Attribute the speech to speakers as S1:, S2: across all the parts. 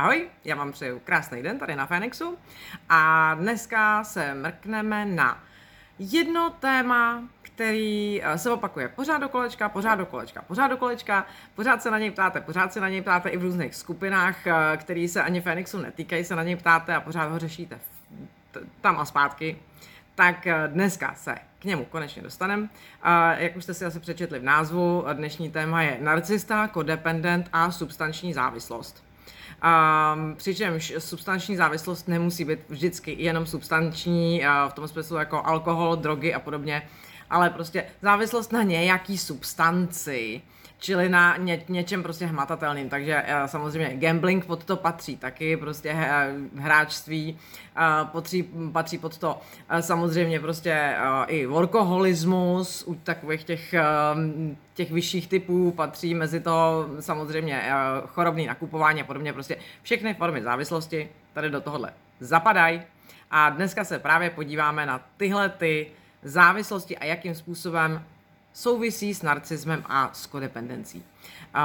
S1: Ahoj, já vám přeju krásný den tady na Fénixu a dneska se mrkneme na jedno téma, který eh, se opakuje pořád do kolečka, pořád do kolečka, pořád do kolečka, pořád se na něj ptáte, pořád se na něj ptáte i v různých skupinách, eh, který se ani Fénixu netýkají, se na něj ptáte a pořád ho řešíte tam a zpátky. Tak eh, dneska se k němu konečně dostaneme. Jak už jste si asi přečetli v názvu, dnešní téma je narcista, kodependent a substanční závislost. Um, přičemž substanční závislost nemusí být vždycky jenom substanční, uh, v tom smyslu jako alkohol, drogy a podobně, ale prostě závislost na nějaký substanci, čili na ně, něčem prostě hmatatelným. Takže uh, samozřejmě gambling pod to patří taky, prostě uh, hráčství uh, patří, patří pod to samozřejmě prostě i workoholismus u takových těch, těch vyšších typů patří mezi to samozřejmě chorobný nakupování a podobně, prostě všechny formy závislosti tady do tohohle zapadají. A dneska se právě podíváme na tyhle ty závislosti a jakým způsobem souvisí s narcismem a s kodependencí.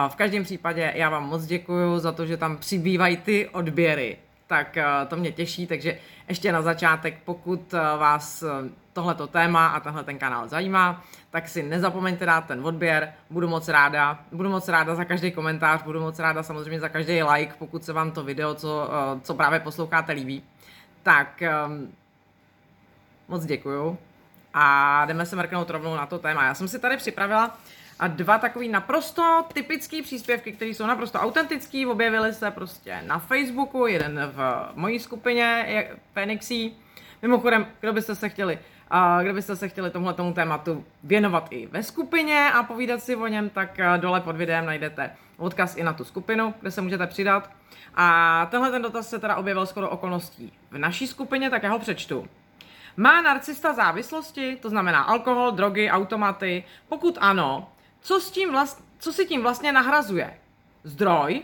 S1: V každém případě já vám moc děkuji za to, že tam přibývají ty odběry, tak eh, to mě těší, takže ještě na začátek, pokud eh, vás eh, tohleto téma a tenhle ten kanál zajímá, tak si nezapomeňte dát ten odběr, budu moc ráda, budu moc ráda za každý komentář, budu moc ráda samozřejmě za každý like, pokud se vám to video, co, co právě posloucháte, líbí. Tak moc děkuju a jdeme se mrknout rovnou na to téma. Já jsem si tady připravila dva takový naprosto typický příspěvky, které jsou naprosto autentický, objevily se prostě na Facebooku, jeden v mojí skupině Phoenixí. Mimochodem, kdo byste se chtěli a kdybyste se chtěli tomuhle tomu tématu věnovat i ve skupině a povídat si o něm, tak dole pod videem najdete odkaz i na tu skupinu, kde se můžete přidat. A tenhle ten dotaz se teda objevil skoro okolností v naší skupině, tak já ho přečtu. Má narcista závislosti, to znamená alkohol, drogy, automaty? Pokud ano, co, s tím vlast, co si tím vlastně nahrazuje? Zdroj?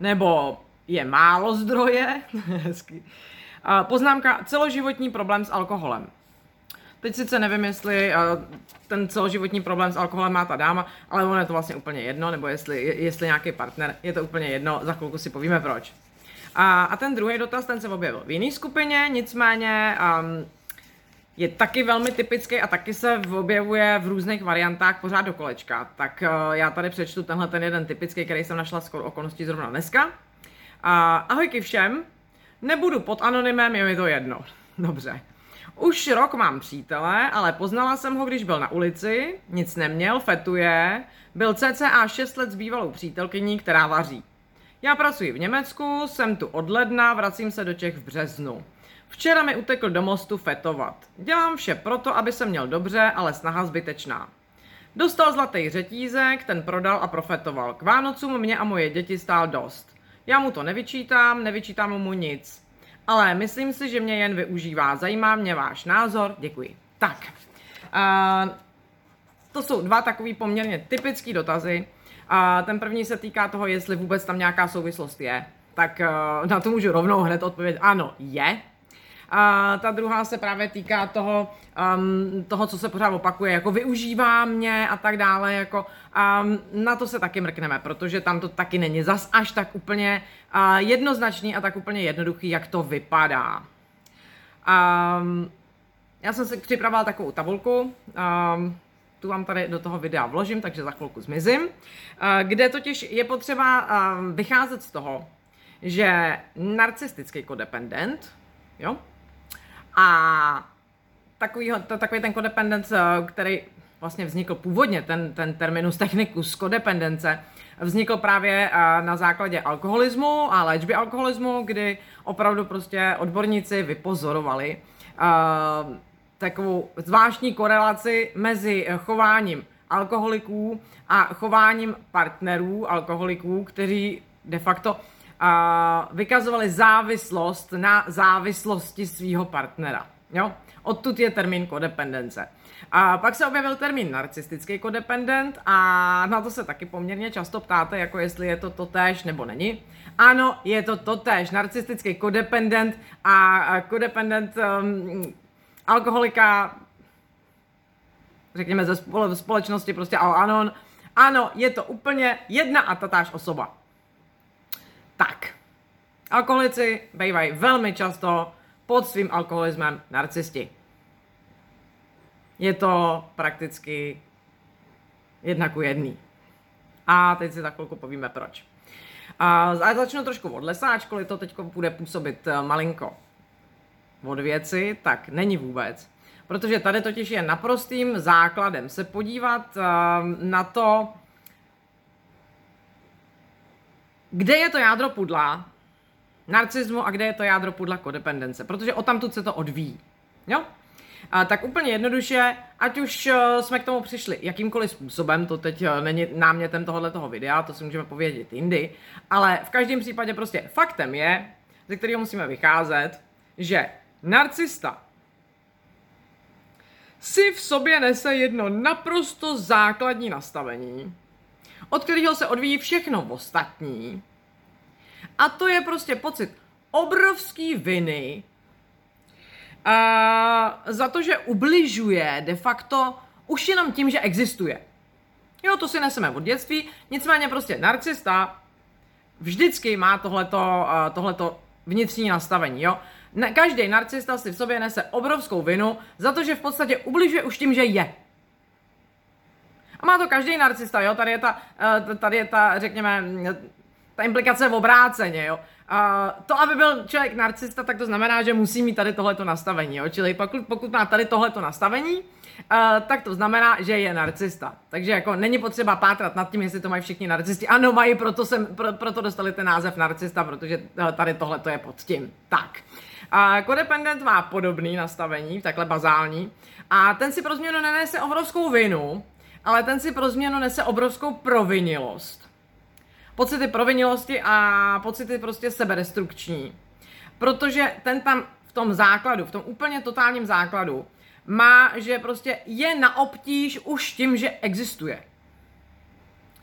S1: Nebo je málo zdroje? Poznámka, celoživotní problém s alkoholem. Teď sice nevím, jestli ten celoživotní problém s alkoholem má ta dáma, ale ono je to vlastně úplně jedno, nebo jestli, jestli nějaký partner, je to úplně jedno, za chvilku si povíme proč. A, a ten druhý dotaz, ten se objevil v jiné skupině, nicméně um, je taky velmi typický a taky se objevuje v různých variantách pořád do kolečka. Tak uh, já tady přečtu tenhle ten jeden typický, který jsem našla skoro okolností zrovna dneska. Uh, ahojky všem, nebudu pod anonymem, je mi to jedno. Dobře. Už rok mám přítele, ale poznala jsem ho, když byl na ulici, nic neměl, fetuje, byl cca 6 let s bývalou přítelkyní, která vaří. Já pracuji v Německu, jsem tu od ledna, vracím se do Čech v březnu. Včera mi utekl do mostu fetovat. Dělám vše proto, aby se měl dobře, ale snaha zbytečná. Dostal zlatý řetízek, ten prodal a profetoval. K Vánocům mě a moje děti stál dost. Já mu to nevyčítám, nevyčítám mu nic. Ale myslím si, že mě jen využívá. Zajímá mě váš názor. Děkuji. Tak. Uh, to jsou dva takový poměrně typický dotazy. Uh, ten první se týká toho, jestli vůbec tam nějaká souvislost je. Tak uh, na to můžu rovnou hned odpovědět. Ano, je. A ta druhá se právě týká toho, um, toho, co se pořád opakuje, jako využívá mě a tak dále, jako um, na to se taky mrkneme, protože tam to taky není zas až tak úplně uh, jednoznačný a tak úplně jednoduchý, jak to vypadá. Um, já jsem si připravila takovou tabulku, um, tu vám tady do toho videa vložím, takže za chvilku zmizím, uh, kde totiž je potřeba uh, vycházet z toho, že narcistický kodependent, jo, a takový, to, takový ten kodependence, který vlastně vznikl původně, ten, ten terminus technicus kodependence, vznikl právě eh, na základě alkoholismu a léčby alkoholismu, kdy opravdu prostě odborníci vypozorovali uh, takovou zvláštní korelaci mezi chováním alkoholiků a chováním partnerů alkoholiků, kteří de facto vykazovali závislost na závislosti svého partnera. Jo? Odtud je termín kodependence. A pak se objevil termín narcistický kodependent a na to se taky poměrně často ptáte, jako jestli je to totéž nebo není. Ano, je to totéž. Narcistický kodependent a kodependent um, alkoholika, řekněme ze společnosti prostě Al-Anon. Ano, je to úplně jedna a tatáž osoba. Tak. Alkoholici bývají velmi často pod svým alkoholismem narcisti. Je to prakticky jedna ku jedný. A teď si za chvilku povíme proč. A začnu trošku od lesa, ačkoliv to teď bude působit eh, malinko od věci, tak není vůbec. Protože tady totiž je naprostým základem se podívat uh, na to, kde je to jádro pudla narcismu a kde je to jádro pudla kodependence. Protože o tamtud se to odvíjí. Jo? A tak úplně jednoduše, ať už uh, jsme k tomu přišli jakýmkoliv způsobem, to teď uh, není námětem tohoto videa, to si můžeme povědět jindy, ale v každém případě prostě faktem je, ze kterého musíme vycházet, že narcista si v sobě nese jedno naprosto základní nastavení, od kterého se odvíjí všechno ostatní. A to je prostě pocit obrovský viny a za to, že ubližuje de facto už jenom tím, že existuje. Jo, to si neseme od dětství, nicméně prostě narcista vždycky má tohleto, tohleto vnitřní nastavení, jo. Každý narcista si v sobě nese obrovskou vinu za to, že v podstatě ubližuje už tím, že je. A má to každý narcista, jo, tady je ta, eh, tady je ta, řekněme, ta implikace v obráceně, jo. A to, aby byl člověk narcista, tak to znamená, že musí mít tady tohleto nastavení, jo. Čili pokud, pokud má tady tohleto nastavení, uh, tak to znamená, že je narcista. Takže jako není potřeba pátrat nad tím, jestli to mají všichni narcisti. Ano, mají, proto, jsem, pro, proto dostali ten název narcista, protože uh, tady tohleto je pod tím. Tak. A codependent má podobný nastavení, takhle bazální, a ten si pro změnu nenese obrovskou vinu, ale ten si pro změnu nese obrovskou provinilost. Pocity provinilosti a pocity prostě sebedestrukční. Protože ten tam v tom základu, v tom úplně totálním základu, má, že prostě je na obtíž už tím, že existuje.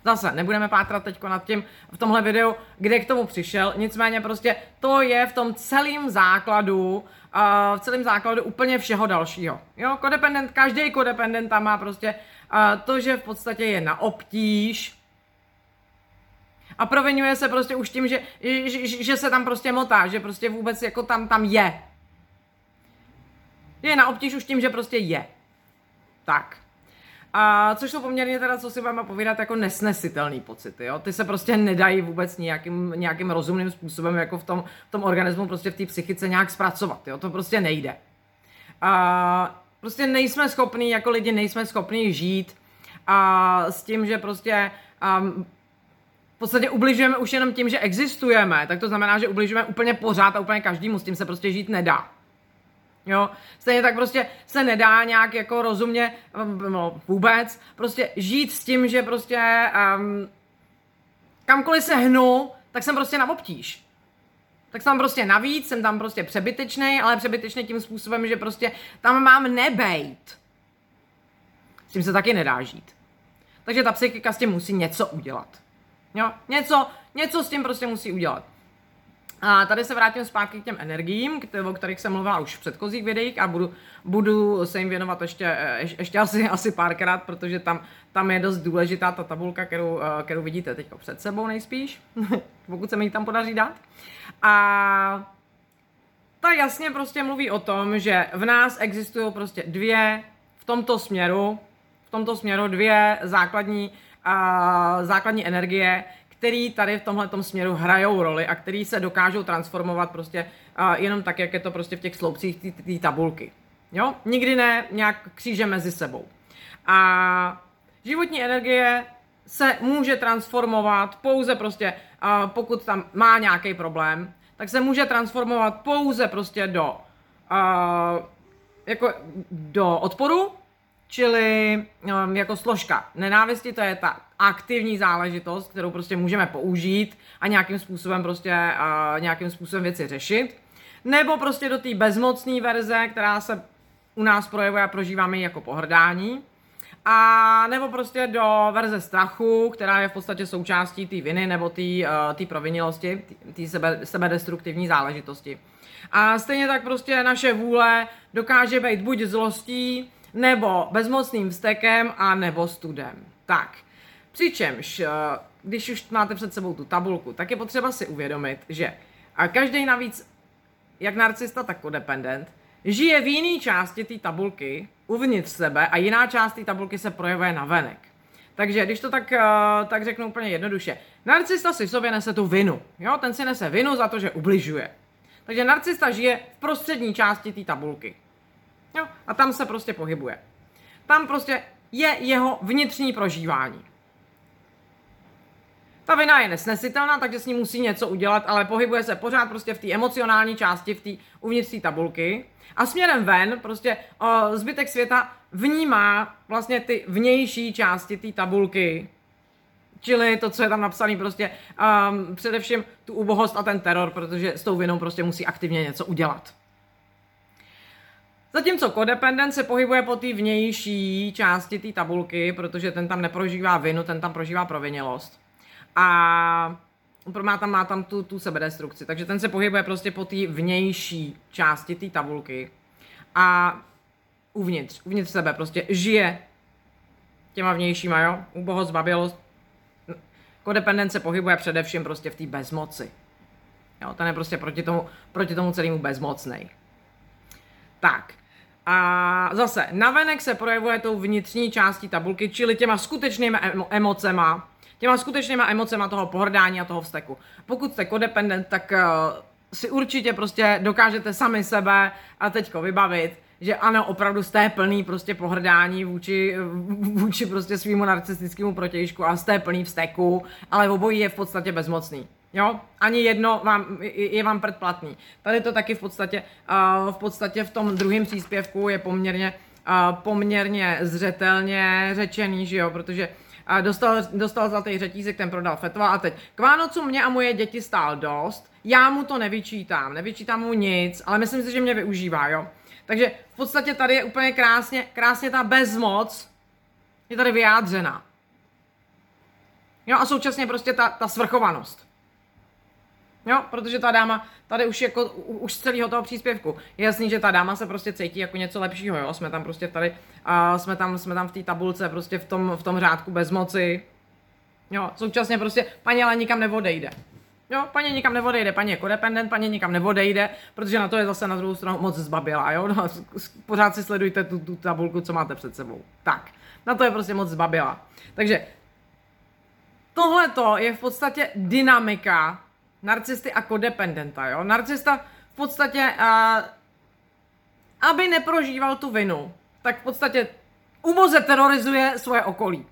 S1: Zase, nebudeme pátrat teď nad tím v tomhle videu, kde k tomu přišel, nicméně prostě to je v tom celém základu, uh, v celém základu úplně všeho dalšího. Jo, kodependent, každý kodependent tam má prostě uh, to, že v podstatě je na obtíž, a provinuje se prostě už tím, že, že, že se tam prostě motá, že prostě vůbec jako tam, tam je. Je na obtíž už tím, že prostě je. Tak. A což jsou poměrně teda, co si budeme povídat, jako nesnesitelný pocity, jo. Ty se prostě nedají vůbec nějakým, nějakým rozumným způsobem jako v tom, v tom organismu, prostě v té psychice nějak zpracovat, jo. To prostě nejde. A prostě nejsme schopní, jako lidi nejsme schopní žít a s tím, že prostě um, v podstatě ubližujeme už jenom tím, že existujeme, tak to znamená, že ubližujeme úplně pořád a úplně každému, s tím se prostě žít nedá. Jo, stejně tak prostě se nedá nějak jako rozumně, no vůbec, prostě žít s tím, že prostě um, kamkoliv se hnu, tak jsem prostě na obtíž. Tak jsem tam prostě navíc, jsem tam prostě přebytečný, ale přebytečný tím způsobem, že prostě tam mám nebejt. S tím se taky nedá žít. Takže ta psychika s tím musí něco udělat. Jo, něco, něco s tím prostě musí udělat. A tady se vrátím zpátky k těm energiím, o kterých jsem mluvila už v předchozích videích a budu, budu se jim věnovat ještě, eh, ještě asi, asi párkrát, protože tam, tam je dost důležitá ta tabulka, kterou, eh, kterou vidíte teď před sebou nejspíš, pokud se mi ji tam podaří dát. A ta jasně prostě mluví o tom, že v nás existují prostě dvě v tomto směru, v tomto směru dvě základní, a, základní energie, který tady v tomhle směru hrajou roli a který se dokážou transformovat prostě uh, jenom tak, jak je to prostě v těch sloupcích té tabulky. Jo? Nikdy ne nějak kříže mezi sebou. A životní energie se může transformovat pouze prostě, uh, pokud tam má nějaký problém, tak se může transformovat pouze prostě do uh, jako do odporu, čili um, jako složka nenávisti, to je ta aktivní záležitost, kterou prostě můžeme použít a nějakým způsobem prostě uh, nějakým způsobem věci řešit. Nebo prostě do té bezmocné verze, která se u nás projevuje a prožíváme jako pohrdání. A nebo prostě do verze strachu, která je v podstatě součástí té viny nebo té uh, provinilosti, té sebe, sebedestruktivní záležitosti. A stejně tak prostě naše vůle dokáže být buď zlostí, nebo bezmocným vztekem a nebo studem. Tak, přičemž, eh, když už máte před sebou tu tabulku, tak je potřeba si uvědomit, že každý navíc, jak narcista, tak kodependent, žije v jiné části té tabulky, uvnitř sebe a jiná část té tabulky se projevuje na venek. Takže když to tak, eh, tak řeknu úplně jednoduše, narcista si v sobě nese tu vinu. Jo? Ten si nese vinu za to, že ubližuje. Takže narcista žije v prostřední části té tabulky. Jo? A tam se prostě pohybuje. Tam prostě je jeho vnitřní prožívání. Ta vina je nesnesitelná, takže s ní musí něco udělat, ale pohybuje se pořád prostě v té emocionální části, v té uvnitř té tabulky. A směrem ven prostě o, zbytek světa vnímá vlastně ty vnější části té tabulky, čili to, co je tam napsané, prostě um, především tu ubohost a ten teror, protože s tou vinou prostě musí aktivně něco udělat. Zatímco codependent se pohybuje po té vnější části té tabulky, protože ten tam neprožívá vinu, ten tam prožívá provinělost. A má tam, má tam tu, tu sebedestrukci, takže ten se pohybuje prostě po té vnější části té tabulky a uvnitř, uvnitř sebe prostě žije těma vnějšíma, jo, ubohost, zbabělost. Kodependent se pohybuje především prostě v té bezmoci. Jo, ten je prostě proti tomu, proti tomu celému bezmocnej. Tak, a zase, navenek se projevuje tou vnitřní částí tabulky, čili těma skutečnými emo- emocema, těma skutečnýma emocema toho pohrdání a toho vzteku. Pokud jste kodependent, tak uh, si určitě prostě dokážete sami sebe a teďko vybavit, že ano, opravdu jste plný prostě pohrdání vůči, vůči prostě svýmu narcistickému protějšku a jste plný vzteku, ale obojí je v podstatě bezmocný. Jo, ani jedno vám, je vám předplatný. Tady to taky v podstatě, uh, v podstatě v tom druhém příspěvku je poměrně, uh, poměrně zřetelně řečený, že jo, protože a dostal, dostal zlatý řetízek, ten prodal fetva a teď k Vánocům mě a moje děti stál dost, já mu to nevyčítám, nevyčítám mu nic, ale myslím si, že mě využívá, jo. Takže v podstatě tady je úplně krásně, krásně ta bezmoc je tady vyjádřena. Jo, a současně prostě ta, ta svrchovanost. Jo, protože ta dáma tady už jako už z celého toho příspěvku. Je jasný, že ta dáma se prostě cítí jako něco lepšího, jo. Jsme tam prostě tady, uh, jsme tam, jsme tam v té tabulce, prostě v tom, v tom řádku bezmoci. Jo, současně prostě paní ale nikam neodejde. Jo, paní nikam neodejde, paní je kodependent, paní nikam neodejde, protože na to je zase na druhou stranu moc zbabila, jo. No, pořád si sledujte tu, tu tabulku, co máte před sebou. Tak, na to je prostě moc zbabila. Takže tohle je v podstatě dynamika narcisty a kodependenta, jo. Narcista v podstatě, uh, aby neprožíval tu vinu, tak v podstatě umoze terorizuje svoje okolí.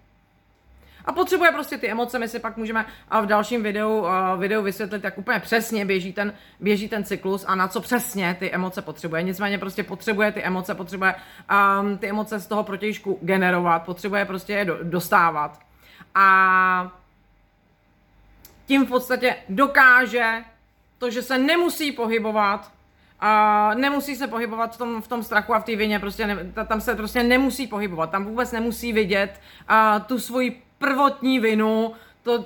S1: A potřebuje prostě ty emoce, my si pak můžeme a v dalším videu, uh, videu vysvětlit, jak úplně přesně běží ten, běží ten cyklus a na co přesně ty emoce potřebuje. Nicméně prostě potřebuje ty emoce, potřebuje um, ty emoce z toho protějšku generovat, potřebuje prostě je do, dostávat. A tím v podstatě dokáže to, že se nemusí pohybovat, a nemusí se pohybovat v tom, v tom strachu a v té vině, prostě ne, tam se prostě nemusí pohybovat, tam vůbec nemusí vidět a, tu svoji prvotní vinu, to,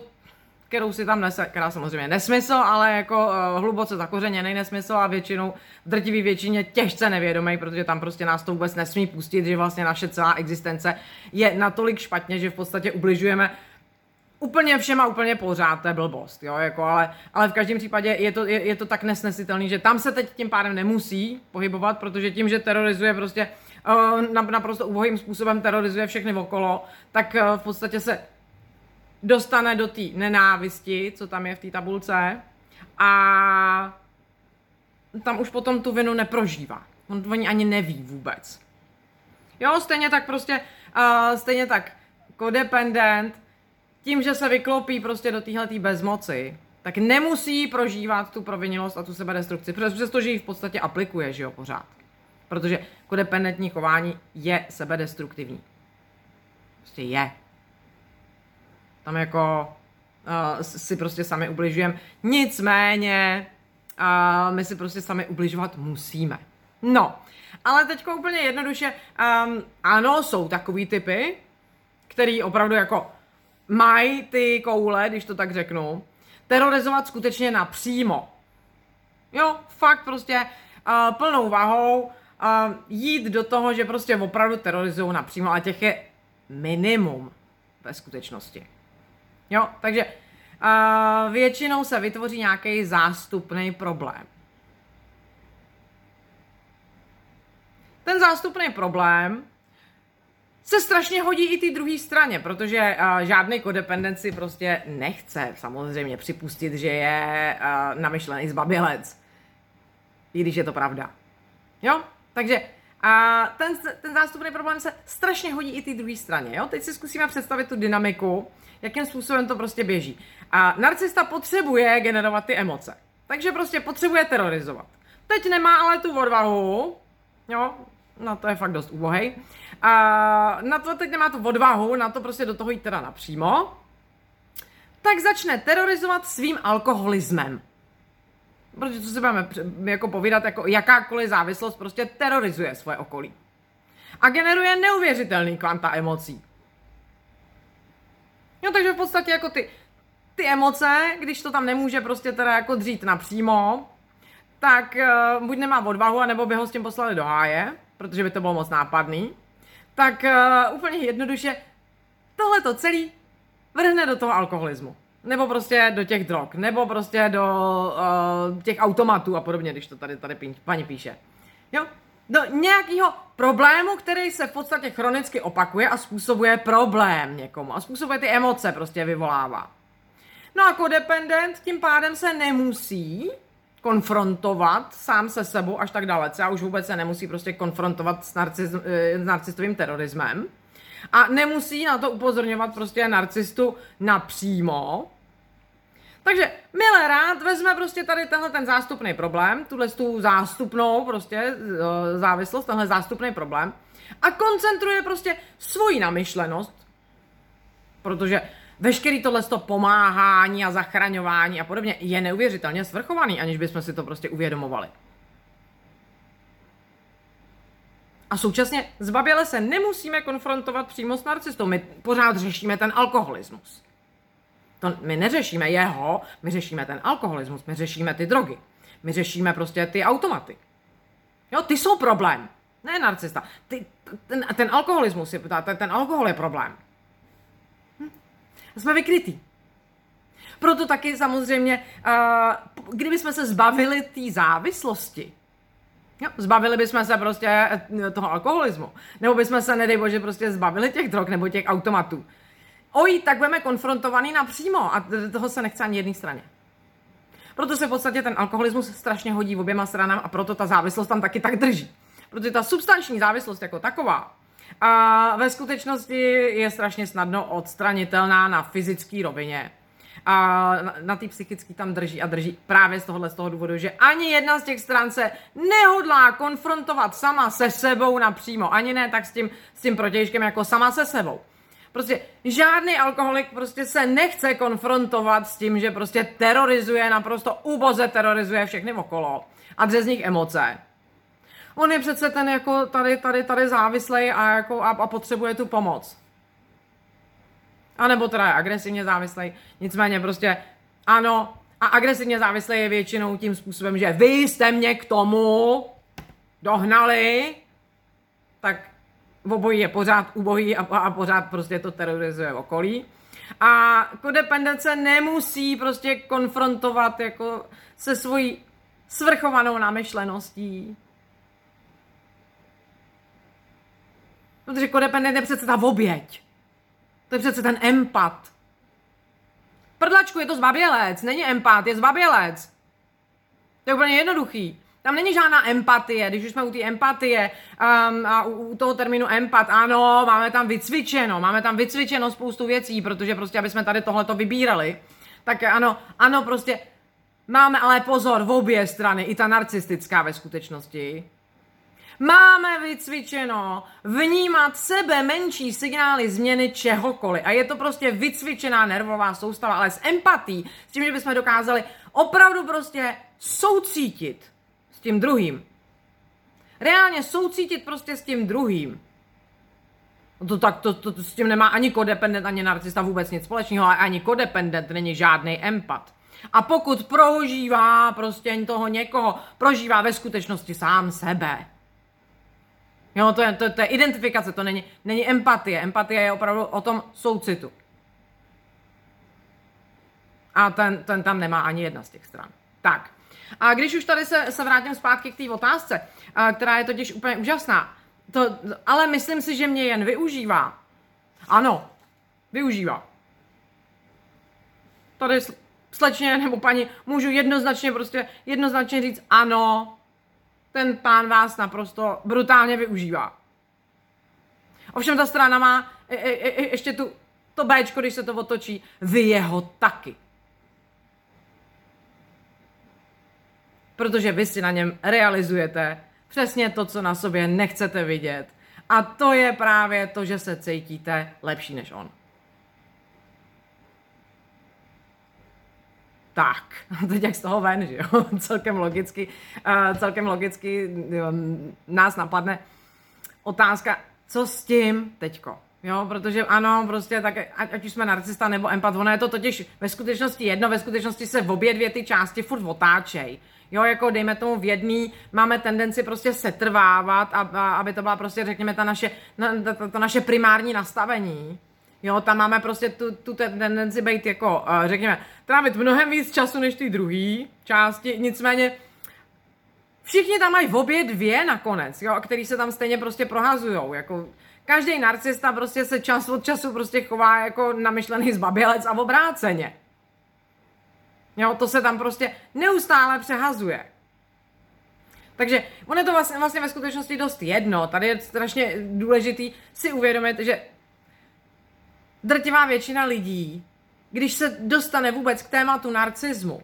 S1: kterou si tam nese, která samozřejmě nesmysl, ale jako uh, hluboce zakořeněný nesmysl a většinou, drtivý většině těžce nevědomý, protože tam prostě nás to vůbec nesmí pustit, že vlastně naše celá existence je natolik špatně, že v podstatě ubližujeme úplně všema úplně pořád, to je blbost, jo, jako, ale, ale v každém případě je to, je, je to tak nesnesitelný, že tam se teď tím pádem nemusí pohybovat, protože tím, že terorizuje prostě uh, naprosto ubohým způsobem terorizuje všechny okolo, tak uh, v podstatě se dostane do té nenávisti, co tam je v té tabulce a tam už potom tu vinu neprožívá. On to ani neví vůbec. Jo, stejně tak prostě, uh, stejně tak kodependent, tím, že se vyklopí prostě do téhle bezmoci, tak nemusí prožívat tu provinilost a tu sebedestrukci, přestože ji v podstatě aplikuje, že jo, pořád. Protože kodependentní chování je sebedestruktivní. Prostě je. Tam jako uh, si prostě sami ubližujeme. Nicméně uh, my si prostě sami ubližovat musíme. No, ale teď úplně jednoduše, um, ano, jsou takový typy, který opravdu jako mají ty koule, když to tak řeknu, terorizovat skutečně napřímo. Jo, fakt prostě uh, plnou vahou uh, jít do toho, že prostě opravdu terorizují napřímo, a těch je minimum ve skutečnosti. Jo, takže uh, většinou se vytvoří nějaký zástupný problém. Ten zástupný problém se strašně hodí i té druhé straně, protože uh, žádný kodependenci prostě nechce samozřejmě připustit, že je uh, namyšlený zbabělec. I když je to pravda. Jo? Takže a ten, ten zástupný problém se strašně hodí i té druhé straně. Jo? Teď si zkusíme představit tu dynamiku, jakým způsobem to prostě běží. A narcista potřebuje generovat ty emoce. Takže prostě potřebuje terorizovat. Teď nemá ale tu odvahu, jo, na to je fakt dost úbohej. A na to teď nemá tu odvahu, na to prostě do toho jít teda napřímo. Tak začne terorizovat svým alkoholismem. Protože co si budeme jako povídat, jako jakákoliv závislost prostě terorizuje svoje okolí. A generuje neuvěřitelný kvanta emocí. No takže v podstatě jako ty, ty emoce, když to tam nemůže prostě teda jako dřít napřímo, tak uh, buď nemá odvahu, anebo by ho s tím poslali do háje, protože by to bylo moc nápadný, tak uh, úplně jednoduše tohle to celý vrhne do toho alkoholismu. Nebo prostě do těch drog, nebo prostě do uh, těch automatů a podobně, když to tady, tady paní píše. Jo? Do nějakého problému, který se v podstatě chronicky opakuje a způsobuje problém někomu. A způsobuje ty emoce, prostě vyvolává. No a kodependent tím pádem se nemusí konfrontovat sám se sebou až tak dalece a už vůbec se nemusí prostě konfrontovat s, narciz, eh, s narcistovým terorismem. A nemusí na to upozorňovat prostě narcistu napřímo, takže milé rád vezme prostě tady tenhle ten zástupný problém, tuhle tu zástupnou prostě eh, závislost, tenhle zástupný problém a koncentruje prostě svoji namyšlenost, protože veškerý tohle to pomáhání a zachraňování a podobně je neuvěřitelně svrchovaný, aniž bychom si to prostě uvědomovali. A současně zbaběle se nemusíme konfrontovat přímo s narcistou. My pořád řešíme ten alkoholismus. To my neřešíme jeho, my řešíme ten alkoholismus, my řešíme ty drogy. My řešíme prostě ty automaty. Jo, ty jsou problém. Ne narcista. Ty, ten, ten alkoholismus, je, ten, ten alkohol je problém. Jsme vykrytí. Proto taky samozřejmě, kdyby jsme se zbavili té závislosti, Jo, zbavili bychom se prostě eh, toho alkoholismu. Nebo bychom se, nedej bože, prostě zbavili těch drog nebo těch automatů oj, tak budeme konfrontovaný napřímo a toho se nechce ani jedné straně. Proto se v podstatě ten alkoholismus strašně hodí v oběma stranám a proto ta závislost tam taky tak drží. Protože ta substanční závislost jako taková a ve skutečnosti je strašně snadno odstranitelná na fyzické rovině. A na, ty psychický tam drží a drží právě z tohohle z toho důvodu, že ani jedna z těch stran se nehodlá konfrontovat sama se sebou napřímo, ani ne tak s tím, s tím protějškem jako sama se sebou. Prostě žádný alkoholik prostě se nechce konfrontovat s tím, že prostě terorizuje, naprosto úboze terorizuje všechny okolo a dře z nich emoce. On je přece ten jako tady, tady, tady závislej a, jako, a, a potřebuje tu pomoc. A nebo teda je agresivně závislej. Nicméně prostě ano, a agresivně závislý je většinou tím způsobem, že vy jste mě k tomu dohnali, tak obojí je pořád ubohý a, a pořád prostě to terorizuje okolí. A kodependence nemusí prostě konfrontovat jako se svojí svrchovanou namyšleností. Protože kodependent je přece ta oběť. To je přece ten empat. Prdlačku, je to zbabělec, není empat, je zbabělec. To je úplně jednoduchý. Tam není žádná empatie, když už jsme u té empatie um, a u, u toho termínu empat, ano, máme tam vycvičeno, máme tam vycvičeno spoustu věcí, protože prostě, aby jsme tady tohleto vybírali, tak ano, ano, prostě máme ale pozor v obě strany, i ta narcistická ve skutečnosti. Máme vycvičeno vnímat sebe menší signály změny čehokoliv. A je to prostě vycvičená nervová soustava, ale s empatí, s tím, že bychom dokázali opravdu prostě soucítit s tím druhým. Reálně soucítit prostě s tím druhým. No to tak, to, to, to s tím nemá ani kodependent, ani narcista vůbec nic společného, ale ani kodependent není žádný empat. A pokud prožívá prostě toho někoho, prožívá ve skutečnosti sám sebe. Jo, to je, to, to je identifikace, to není, není empatie. Empatie je opravdu o tom soucitu. A ten, ten tam nemá ani jedna z těch stran. Tak. A když už tady se, se vrátím zpátky k té otázce, a, která je totiž úplně úžasná, to, ale myslím si, že mě jen využívá. Ano, využívá. Tady slečně nebo paní můžu jednoznačně prostě jednoznačně říct ano, ten pán vás naprosto brutálně využívá. Ovšem ta strana má e, e, e, e ještě tu, to Bčko, když se to otočí, vy jeho taky. Protože vy si na něm realizujete přesně to, co na sobě nechcete vidět. A to je právě to, že se cítíte lepší než on. Tak, teď jak z toho ven, že jo, celkem logicky, uh, celkem logicky jo, nás napadne otázka, co s tím teďko, jo, protože ano, prostě tak, ať, ať už jsme narcista nebo empat, ono je to totiž ve skutečnosti jedno, ve skutečnosti se v obě dvě ty části furt otáčej, Jo, jako dejme tomu v jedný, máme tendenci prostě setrvávat, a, a, aby to byla prostě, řekněme, ta naše, na, ta, ta naše primární nastavení. Jo, tam máme prostě tu, tu tendenci být jako, uh, řekněme, trávit mnohem víc času než ty druhý části, nicméně všichni tam mají v obě dvě nakonec, jo, který se tam stejně prostě prohazujou, jako každý narcista prostě se čas od času prostě chová jako namyšlený zbabělec a obráceně. Jo, to se tam prostě neustále přehazuje. Takže ono je to vlastně, vlastně ve skutečnosti dost jedno. Tady je strašně důležitý si uvědomit, že drtivá většina lidí, když se dostane vůbec k tématu narcismu,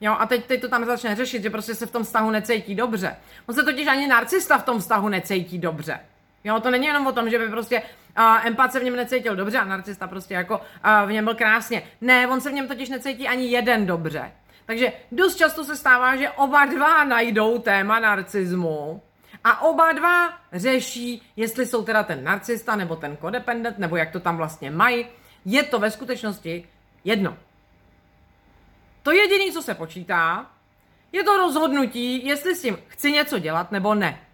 S1: Jo, a teď, teď to tam začne řešit, že prostě se v tom vztahu necítí dobře. On se totiž ani narcista v tom vztahu necítí dobře. Jo, to není jenom o tom, že by prostě uh, empat se v něm necítil dobře a narcista prostě jako uh, v něm byl krásně. Ne, on se v něm totiž necítí ani jeden dobře. Takže dost často se stává, že oba dva najdou téma narcismu a oba dva řeší, jestli jsou teda ten narcista nebo ten codependent, nebo jak to tam vlastně mají. Je to ve skutečnosti jedno. To jediné, co se počítá, je to rozhodnutí, jestli s tím chci něco dělat nebo ne.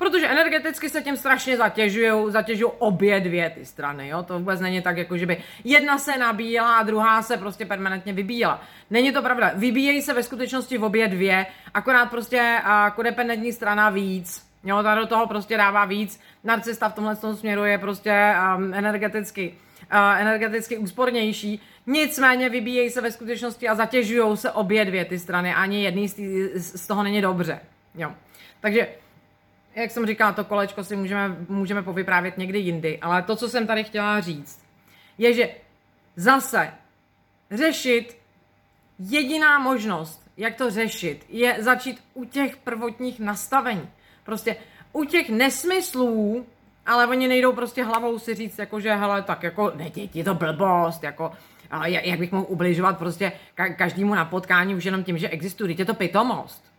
S1: Protože energeticky se tím strašně zatěžují, zatěžují obě dvě ty strany, jo? To vůbec není tak, jako že by jedna se nabíjela a druhá se prostě permanentně vybíjela. Není to pravda. Vybíjejí se ve skutečnosti v obě dvě, akorát prostě uh, kodependentní strana víc. Jo, ta do toho prostě dává víc. Narcista v tomhle směru je prostě um, energeticky, uh, energeticky úspornější. Nicméně vybíjejí se ve skutečnosti a zatěžují se obě dvě ty strany. Ani jedný z, tý, z toho není dobře. Jo. Takže jak jsem říkala, to kolečko si můžeme, můžeme povyprávět někdy jindy, ale to, co jsem tady chtěla říct, je, že zase řešit jediná možnost, jak to řešit, je začít u těch prvotních nastavení. Prostě u těch nesmyslů, ale oni nejdou prostě hlavou si říct, jako že hele, tak jako je to blbost, jako jak bych mohl ubližovat prostě každému na potkání už jenom tím, že existuje, je to pitomost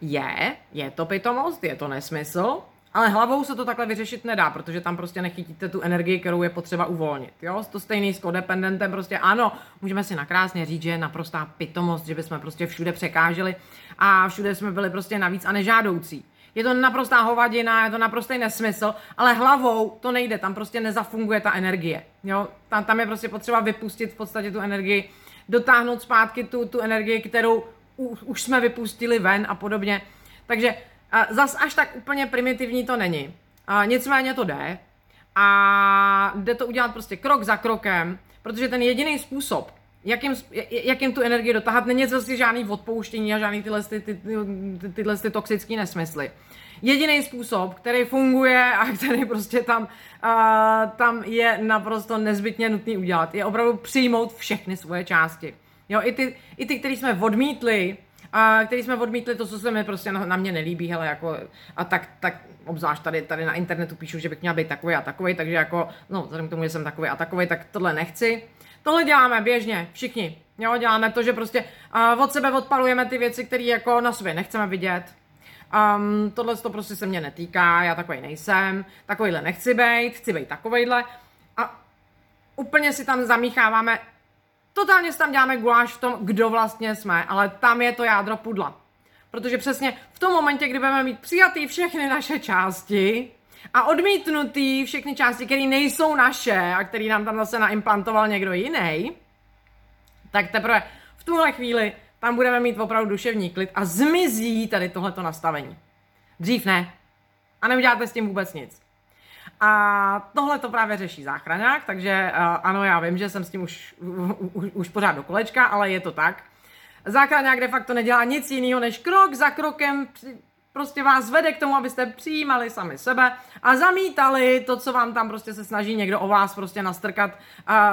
S1: je, je to pitomost, je to nesmysl, ale hlavou se to takhle vyřešit nedá, protože tam prostě nechytíte tu energii, kterou je potřeba uvolnit. Jo? To stejný s kodependentem, prostě ano, můžeme si nakrásně říct, že je naprostá pitomost, že bychom prostě všude překáželi a všude jsme byli prostě navíc a nežádoucí. Je to naprostá hovadina, je to naprostý nesmysl, ale hlavou to nejde, tam prostě nezafunguje ta energie. Jo? Tam, tam je prostě potřeba vypustit v podstatě tu energii, dotáhnout zpátky tu, tu energii, kterou už, jsme vypustili ven a podobně. Takže zas až tak úplně primitivní to není. Nicméně to jde. A jde to udělat prostě krok za krokem, protože ten jediný způsob, jakým, jakým tu energii dotáhat, není zase žádný odpouštění a žádný tyhle, ty, ty, ty, tyhle ty toxické nesmysly. Jediný způsob, který funguje a který prostě tam, uh, tam je naprosto nezbytně nutný udělat, je opravdu přijmout všechny svoje části. Jo, i ty, i ty který jsme odmítli, a který jsme odmítli to, co se mi prostě na, na mě nelíbí, hele, jako, a tak, tak obzvlášť tady, tady na internetu píšu, že bych měla být takový a takový, takže jako, no, vzhledem k tomu, že jsem takový a takový, tak tohle nechci. Tohle děláme běžně, všichni. Jo, děláme to, že prostě uh, od sebe odpalujeme ty věci, které jako na sobě nechceme vidět. Um, tohle to prostě se mě netýká, já takový nejsem, takovýhle nechci být, chci být takovejhle. A úplně si tam zamícháváme Totálně si tam děláme guláš v tom, kdo vlastně jsme, ale tam je to jádro pudla. Protože přesně v tom momentě, kdy budeme mít přijatý všechny naše části a odmítnutý všechny části, které nejsou naše a který nám tam zase naimplantoval někdo jiný, tak teprve v tuhle chvíli tam budeme mít opravdu duševní klid a zmizí tady tohleto nastavení. Dřív ne. A neuděláte s tím vůbec nic. A tohle to právě řeší záchraňák, takže uh, ano, já vím, že jsem s tím už, už, už pořád do kolečka, ale je to tak. Záchraňák de facto nedělá nic jiného, než krok za krokem prostě vás vede k tomu, abyste přijímali sami sebe a zamítali to, co vám tam prostě se snaží někdo o vás prostě nastrkat,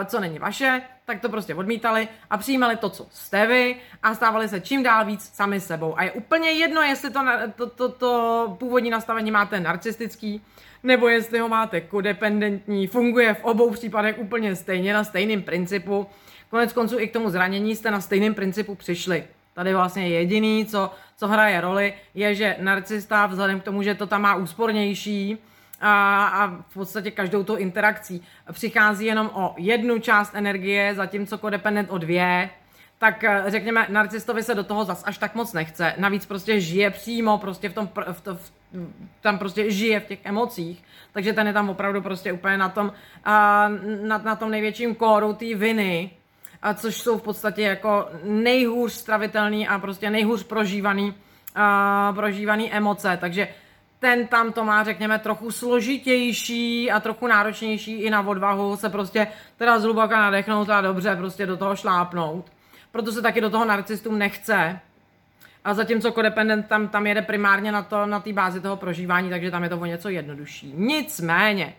S1: co není vaše, tak to prostě odmítali a přijímali to, co jste vy a stávali se čím dál víc sami sebou. A je úplně jedno, jestli to, to, to, to původní nastavení máte narcistický, nebo jestli ho máte kodependentní, funguje v obou případech úplně stejně na stejném principu. Konec konců i k tomu zranění jste na stejném principu přišli. Tady vlastně jediný, co, co hraje roli, je, že narcista vzhledem k tomu, že to tam má úspornější, a, a v podstatě každou tou interakcí přichází jenom o jednu část energie, zatímco kodependent o dvě, tak eh, řekněme, narcistovi se do toho zas až tak moc nechce. Navíc prostě žije přímo, prostě v tom, v to, v, tam prostě žije v těch emocích, takže ten je tam opravdu prostě úplně na tom, na, na tom největším kóru té viny, a což jsou v podstatě jako nejhůř stravitelný a prostě nejhůř prožívaný, uh, prožívaný emoce, takže ten tam to má, řekněme, trochu složitější a trochu náročnější i na odvahu se prostě teda zhlubaka nadechnout a dobře prostě do toho šlápnout. Proto se taky do toho narcistům nechce. A zatímco kodependent tam, tam jede primárně na to, na té bázi toho prožívání, takže tam je to o něco jednodušší. Nicméně,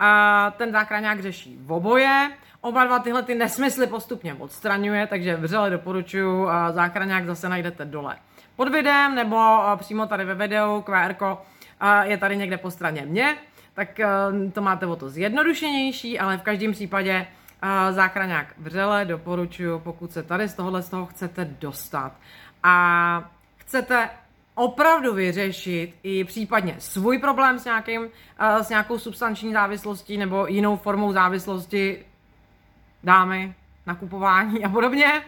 S1: a ten záchraňák řeší v oboje, Oba dva tyhle ty nesmysly postupně odstraňuje, takže vřele doporučuji, záchraňák zase najdete dole pod videem, nebo přímo tady ve videu, QR je tady někde po straně mě, tak to máte o to zjednodušenější, ale v každém případě záchraňák vřele doporučuji, pokud se tady z tohohle z toho chcete dostat a chcete opravdu vyřešit i případně svůj problém s, nějakým, s nějakou substanční závislostí nebo jinou formou závislosti, dámy, nakupování a podobně,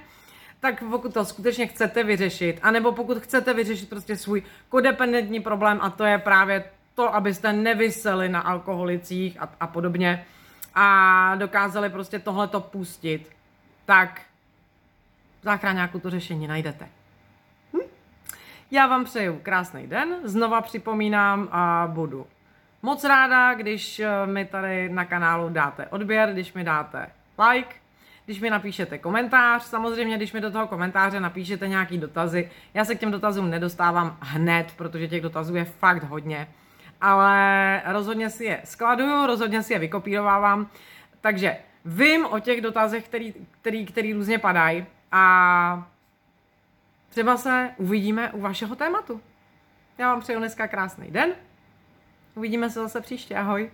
S1: tak pokud to skutečně chcete vyřešit, anebo pokud chcete vyřešit prostě svůj kodependentní problém a to je právě to, abyste nevyseli na alkoholicích a, a podobně a dokázali prostě tohleto pustit, tak v záchraňáku to řešení najdete. Já vám přeju krásný den, znova připomínám a budu moc ráda, když eh, mi tady na kanálu dáte odběr, když mi dáte like, když mi napíšete komentář, samozřejmě, když mi do toho komentáře napíšete nějaký dotazy. Já se k těm dotazům nedostávám hned, protože těch dotazů je fakt hodně, ale rozhodně si je skladuju, rozhodně si je vykopírovávám, takže vím o těch dotazech, který, který, který různě padají a třeba se uvidíme u vašeho tématu. Já vám přeju dneska krásný den. Uvidíme se zase příště. Ahoj.